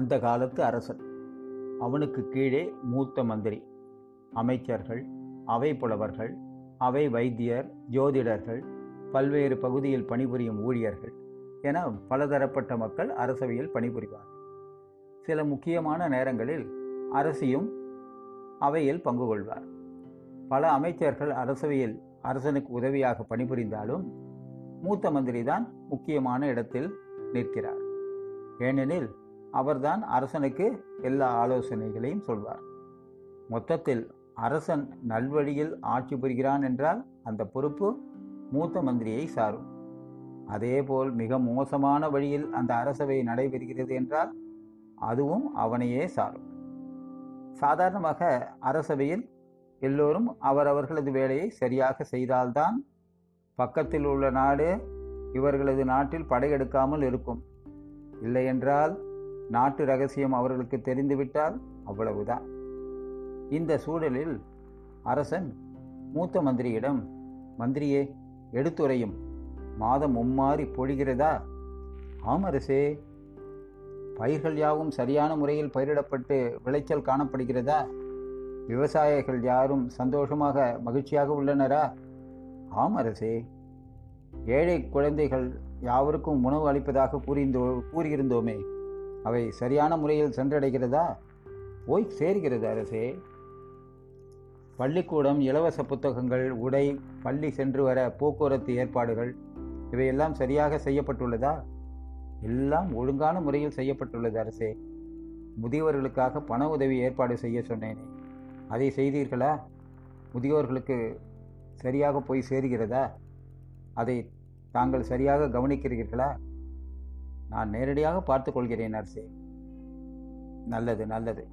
அந்த காலத்து அரசன். அவனுக்கு கீழே மூத்த மந்திரி அமைச்சர்கள் அவை புலவர்கள் அவை வைத்தியர் ஜோதிடர்கள் பல்வேறு பகுதியில் பணிபுரியும் ஊழியர்கள் என பலதரப்பட்ட மக்கள் அரசவையில் பணிபுரிவார்கள். சில முக்கியமான நேரங்களில் அரசியும் அவையில் பங்கு கொள்வார். பல அமைச்சர்கள் அரசவையில் அரசனுக்கு உதவியாக பணிபுரிந்தாலும் மூத்த மந்திரி தான் முக்கியமான இடத்தில் நிற்கிறார். ஏனெனில் அவர்தான் அரசனுக்கு எல்லா ஆலோசனைகளையும் சொல்வார். மொத்தத்தில் அரசன் நல்வழியில் ஆட்சி புரிகிறான் என்றால் அந்த பொறுப்பு மூத்த மந்திரியை சாரும். அதேபோல் மிக மோசமான வழியில் அந்த அரசவை நடைபெறுகிறது என்றால் அதுவும் அவனையே சாரும். சாதாரணமாக அரசவையில் எல்லோரும் அவரவர்களது வேலையை சரியாக செய்தால்தான் பக்கத்தில் உள்ள நாடு இவர்களது நாட்டில் படையெடுக்காமல் இருக்கும். இல்லையென்றால் நாட்டு ரகசியம் அவர்களுக்கு தெரிந்துவிட்டால் அவ்வளவுதான். இந்த சூழலில் அரசன் மூத்த மந்திரியிடம் மந்திரியே எடுத்துரையும். மாதம் மும்மாறி பொழிகிறதா? ஆமரசே பயிர்கள் யாவும் சரியான முறையில் பயிரிடப்பட்டு விளைச்சல் காணப்படுகிறதா? விவசாயிகள் யாரும் சந்தோஷமாக மகிழ்ச்சியாக உள்ளனரா? ஆம் அரசே. ஏழை குழந்தைகள் யாவருக்கும் உணவு அளிப்பதாக கூறிந்தோ கூறியிருந்தோமே. அவை சரியான முறையில் சென்றடைகிறதா? போய் சேர்கிறது அரசே. பள்ளிக்கூடம் இலவச புத்தகங்கள் உடை பள்ளி சென்று வர போக்குவரத்து ஏற்பாடுகள் இவையெல்லாம் சரியாக செய்யப்பட்டுள்ளதா? எல்லாம் ஒழுங்கான முறையில் செய்யப்பட்டுள்ளது அரசே. முதியவர்களுக்காக பண உதவி ஏற்பாடு செய்ய சொன்னேனே. அதை செய்தீர்களா? முதியோர்களுக்கு சரியாக போய் சேர்கிறதா? அதை தாங்கள் சரியாக கவனிக்கிறீர்களா? நான் நேரடியாக பார்த்து கொள்கிறேன் அரசே நல்லது நல்லது.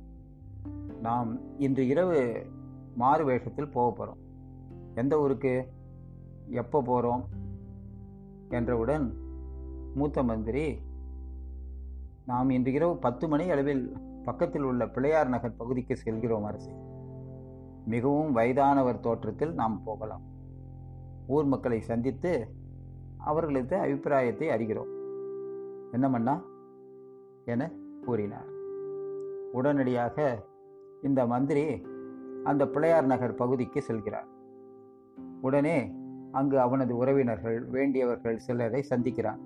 நாம் இன்று இரவு மாறு வேஷத்தில் போக போகிறோம் எந்த ஊருக்கு? எப்போ போகிறோம் என்றவுடன் மூத்த மந்திரி நாம் இன்று இரவு பத்து மணி அளவில் பக்கத்தில் உள்ள பிள்ளையார் நகர் பகுதிக்கு செல்கிறோம் அரசே மிகவும் வயதானவர் தோற்றத்தில் நாம் போகலாம். ஊர் மக்களை சந்தித்து அவர்களது அபிப்பிராயத்தை அறிகிறோம். என்ன பண்ணா என கூறினார். உடனடியாக இந்த மந்திரி அந்த பிள்ளையார் நகர் பகுதிக்கு செல்கிறார். உடனே அங்கு அவனது உறவினர்கள் வேண்டியவர்கள் சிலரை சந்திக்கிறான்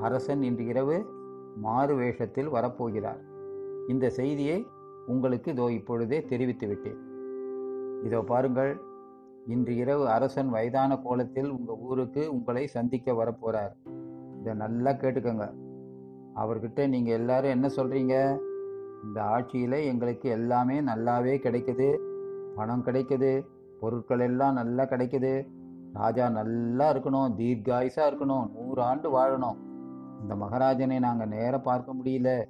அரசன் இன்று இரவு மாறு வேஷத்தில் வரப்போகிறார். இந்த செய்தியை உங்களுக்கு இதோ இப்பொழுதே தெரிவித்து விட்டேன். இதோ பாருங்கள் இன்று இரவு அரசன் வயதான கோலத்தில் உங்கள் ஊருக்கு உங்களை சந்திக்க வரப்போகிறார் இதை நல்லா கேட்டுக்கோங்க. அவர்கிட்ட நீங்கள் எல்லாரும் என்ன சொல்கிறீங்க இந்த ஆட்சியில் எங்களுக்கு எல்லாமே நல்லாவே கிடைக்குது. பணம் கிடைக்குது. பொருட்கள் எல்லாம் நல்லா கிடைக்குது. ராஜா நல்லா இருக்கணும். தீர்காயுசாக இருக்கணும். நூறு ஆண்டு வாழணும். இந்த மகாராஜனை நாங்கள் நேராக பார்க்க முடியல.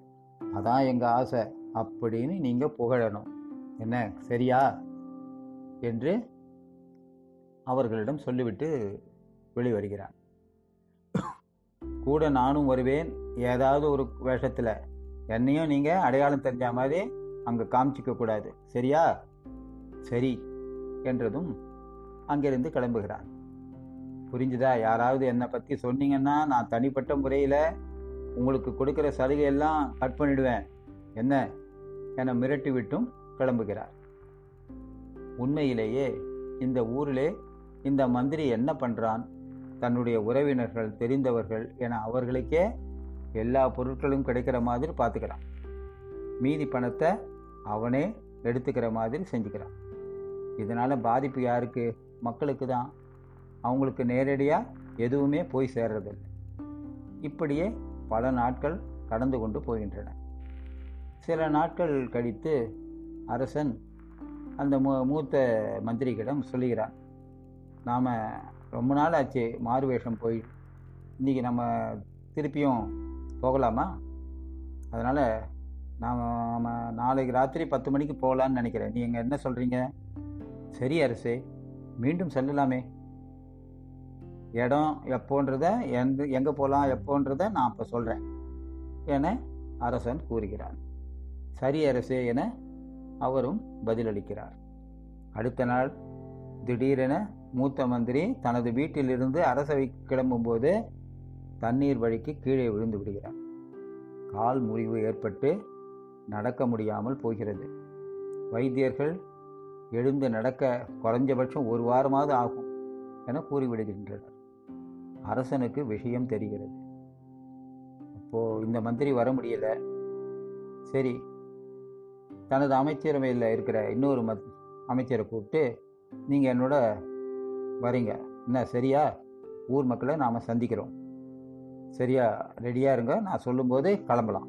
அதான் எங்கள் ஆசை. அப்படின்னு நீங்கள் புகழணும். என்ன? சரியா? என்று அவர்களிடம் சொல்லிவிட்டு வெளிவருகிறான் கூட நானும் வருவேன் ஏதாவது ஒரு வேஷத்தில். என்னையும் நீங்கள் அடையாளம் தெரிஞ்ச மாதிரி அங்கே காமிச்சிக்க கூடாது. சரியா? சரி என்றதும் அங்கிருந்து கிளம்புகிறான். புரிஞ்சுதா? யாராவது என்னை பற்றி சொன்னீங்கன்னா நான் தனிப்பட்ட முறையில் உங்களுக்கு கொடுக்குற சலுகையெல்லாம் கட் பண்ணிடுவேன். என்ன? என மிரட்டி விட்டும் கிளம்புகிறார். உண்மையிலேயே இந்த ஊரிலே இந்த மந்திரி என்ன பண்ணுறான் தன்னுடைய உறவினர்கள் தெரிந்தவர்கள் என அவர்களுக்கே எல்லா பொருட்களும் கிடைக்கிற மாதிரி பார்த்துக்கிறான். மீதி பணத்தை அவனே எடுத்துக்கிற மாதிரி செஞ்சுக்கிறான். இதனால் பாதிப்பு யாருக்கு? மக்களுக்கு தான். அவங்களுக்கு நேரடியாக எதுவுமே போய் சேர்றதில்லை. இப்படியே பல நாட்கள் கடந்து கொண்டு போகின்றன. சில நாட்கள் கழித்து அரசன் அந்த மூ மூத்த மந்திரிகளிடம் சொல்லுகிறான். நாம் ரொம்ப நாள் ஆச்சு மாறு வேஷம் போய். இன்றைக்கி நம்ம திருப்பியும் போகலாமா? அதனால் நாம் நம்ம நாளைக்கு ராத்திரி பத்து மணிக்கு போகலான்னு நினைக்கிறேன். நீங்கள் என்ன சொல்கிறீங்க சரி அரசே மீண்டும் செல்லலாமே. இடம் எப்போன்றத எந்த எங்கே போகலாம் எப்போன்றத நான் அப்போ சொல்கிறேன் என அரசன் கூறுகிறான். சரி அரசே என அவரும் பதிலளிக்கிறார். அடுத்த நாள் திடீரென மூத்த மந்திரி தனது வீட்டிலிருந்து அரசவை கிளம்பும்போது தண்ணீர் வழிக்கு கீழே விழுந்து விடுகிறார். கால் முறிவு ஏற்பட்டு நடக்க முடியாமல் போகிறது. வைத்தியர்கள் எழுந்து நடக்க குறைஞ்சபட்சம் ஒரு வாரமாவது ஆகும் என கூறிவிடுகின்றனர். அரசனுக்கு விஷயம் தெரிகிறது. அப்போது இந்த மந்திரி வர முடியல. சரி தனது அமைச்சரவையில் இருக்கிற இன்னொரு மத் அமைச்சரை கூப்பிட்டு நீங்கள் என்னோட வரீங்க. என்ன சரியா? ஊர் மக்களை நாம் சந்திக்கிறோம். சரியா? ரெடியாக இருங்க. நான் சொல்லும்போது கிளம்பலாம்.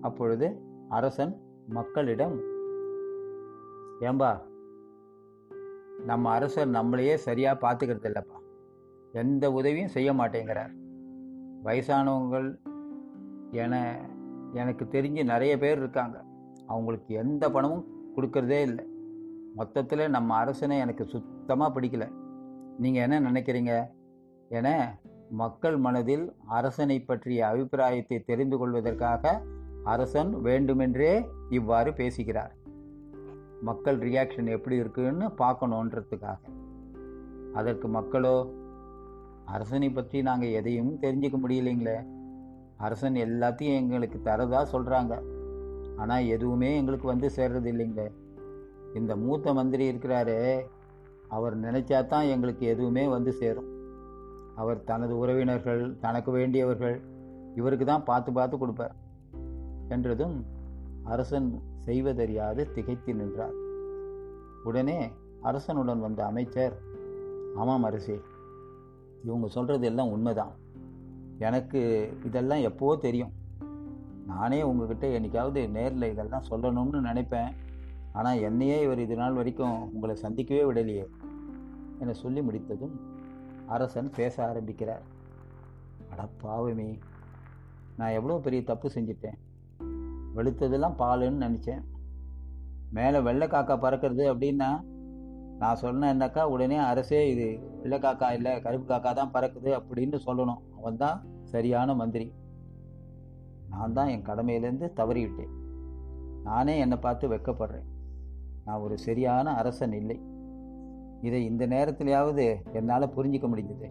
அப்பொழுது அரசன் மக்களிடம் ஏம்பா நம்ம அரசர் நம்மளையே சரியாக பார்த்துக்கிறது இல்லைப்பா. எந்த உதவியும் செய்ய மாட்டேங்கிறார். வயசானவங்கள் என எனக்கு தெரிஞ்சு நிறைய பேர் இருக்காங்க. அவங்களுக்கு எந்த பணமும் கொடுக்கறதே இல்லை. மொத்தத்தில் நம்ம அரசனை எனக்கு சுத்தமாக பிடிக்கல. நீங்கள் என்ன நினைக்கிறீங்க? என மக்கள் மனதில் அரசனை பற்றிய அபிப்பிராயத்தை தெரிந்து கொள்வதற்காக அரசன் வேண்டுமென்றே இவ்வாறு பேசுகிறார். மக்கள் ரியாக்ஷன் எப்படி இருக்குன்னு பார்க்கணுன்றதுக்காக. அதற்கு மக்களோ அரசனை பற்றி நாங்கள் எதையும் தெரிஞ்சுக்க முடியலைங்களே. அரசன் எல்லாத்தையும் எங்களுக்கு தரதா சொல்கிறாங்க ஆனால் எதுவுமே எங்களுக்கு வந்து சேர்றது இல்லைங்களே இந்த மூத்த மந்திரி இருக்கிறாரே அவர் நினைச்சா தான் எங்களுக்கு எதுவுமே வந்து சேரும். அவர் தனது உறவினர்கள் தனக்கு வேண்டியவர்கள் இவருக்கு தான் பார்த்து பார்த்து கொடுப்பார் என்றதும் அரசன் செய்வதறியாது திகைத்து நின்றார். உடனே அரசனுடன் வந்த அமைச்சர் ஆமாம் அரசே இவங்க சொல்கிறது எல்லாம் உண்மைதான். எனக்கு இதெல்லாம் எப்போவோ தெரியும். நானே உங்ககிட்ட என்னைக்காவது நேரில் இதெல்லாம் சொல்லணும்னு நினைப்பேன். ஆனால் என்னையே இவர் இது நாள் வரைக்கும் உங்களை சந்திக்கவே விடலையே என சொல்லி முடித்ததும் அரசன் பேச ஆரம்பிக்கிறார். அட பாவமே நான் எவ்வளோ பெரிய தப்பு செஞ்சிட்டேன். வெளுத்ததெல்லாம் பாலுன்னு நினச்சேன். மேலே வெள்ளை காக்கா பறக்கிறது அப்படின்னா நான் சொன்னேன்னாக்கா உடனே அரசே இது வெள்ளை காக்கா இல்லை கருப்பு காக்கா தான் பறக்குது அப்படின்னு சொல்லணும். அவன் தான் சரியான மந்திரி. நான் தான் என் கடமையிலேருந்து தவறிவிட்டேன். நானே என்னை பார்த்து வெக்கப்படுறேன். நான் ஒரு சரியான அரசன் இல்லை. இதை இந்த நேரத்திலேயாவது என்னால் புரிஞ்சிக்க முடிஞ்சது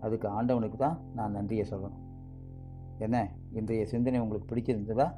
அதுக்கு ஆண்டவனுக்கு தான் நான் நன்றியை சொல்லணும். என்ன? இன்றைய சிந்தனை உங்களுக்கு பிடிச்சிருந்ததா?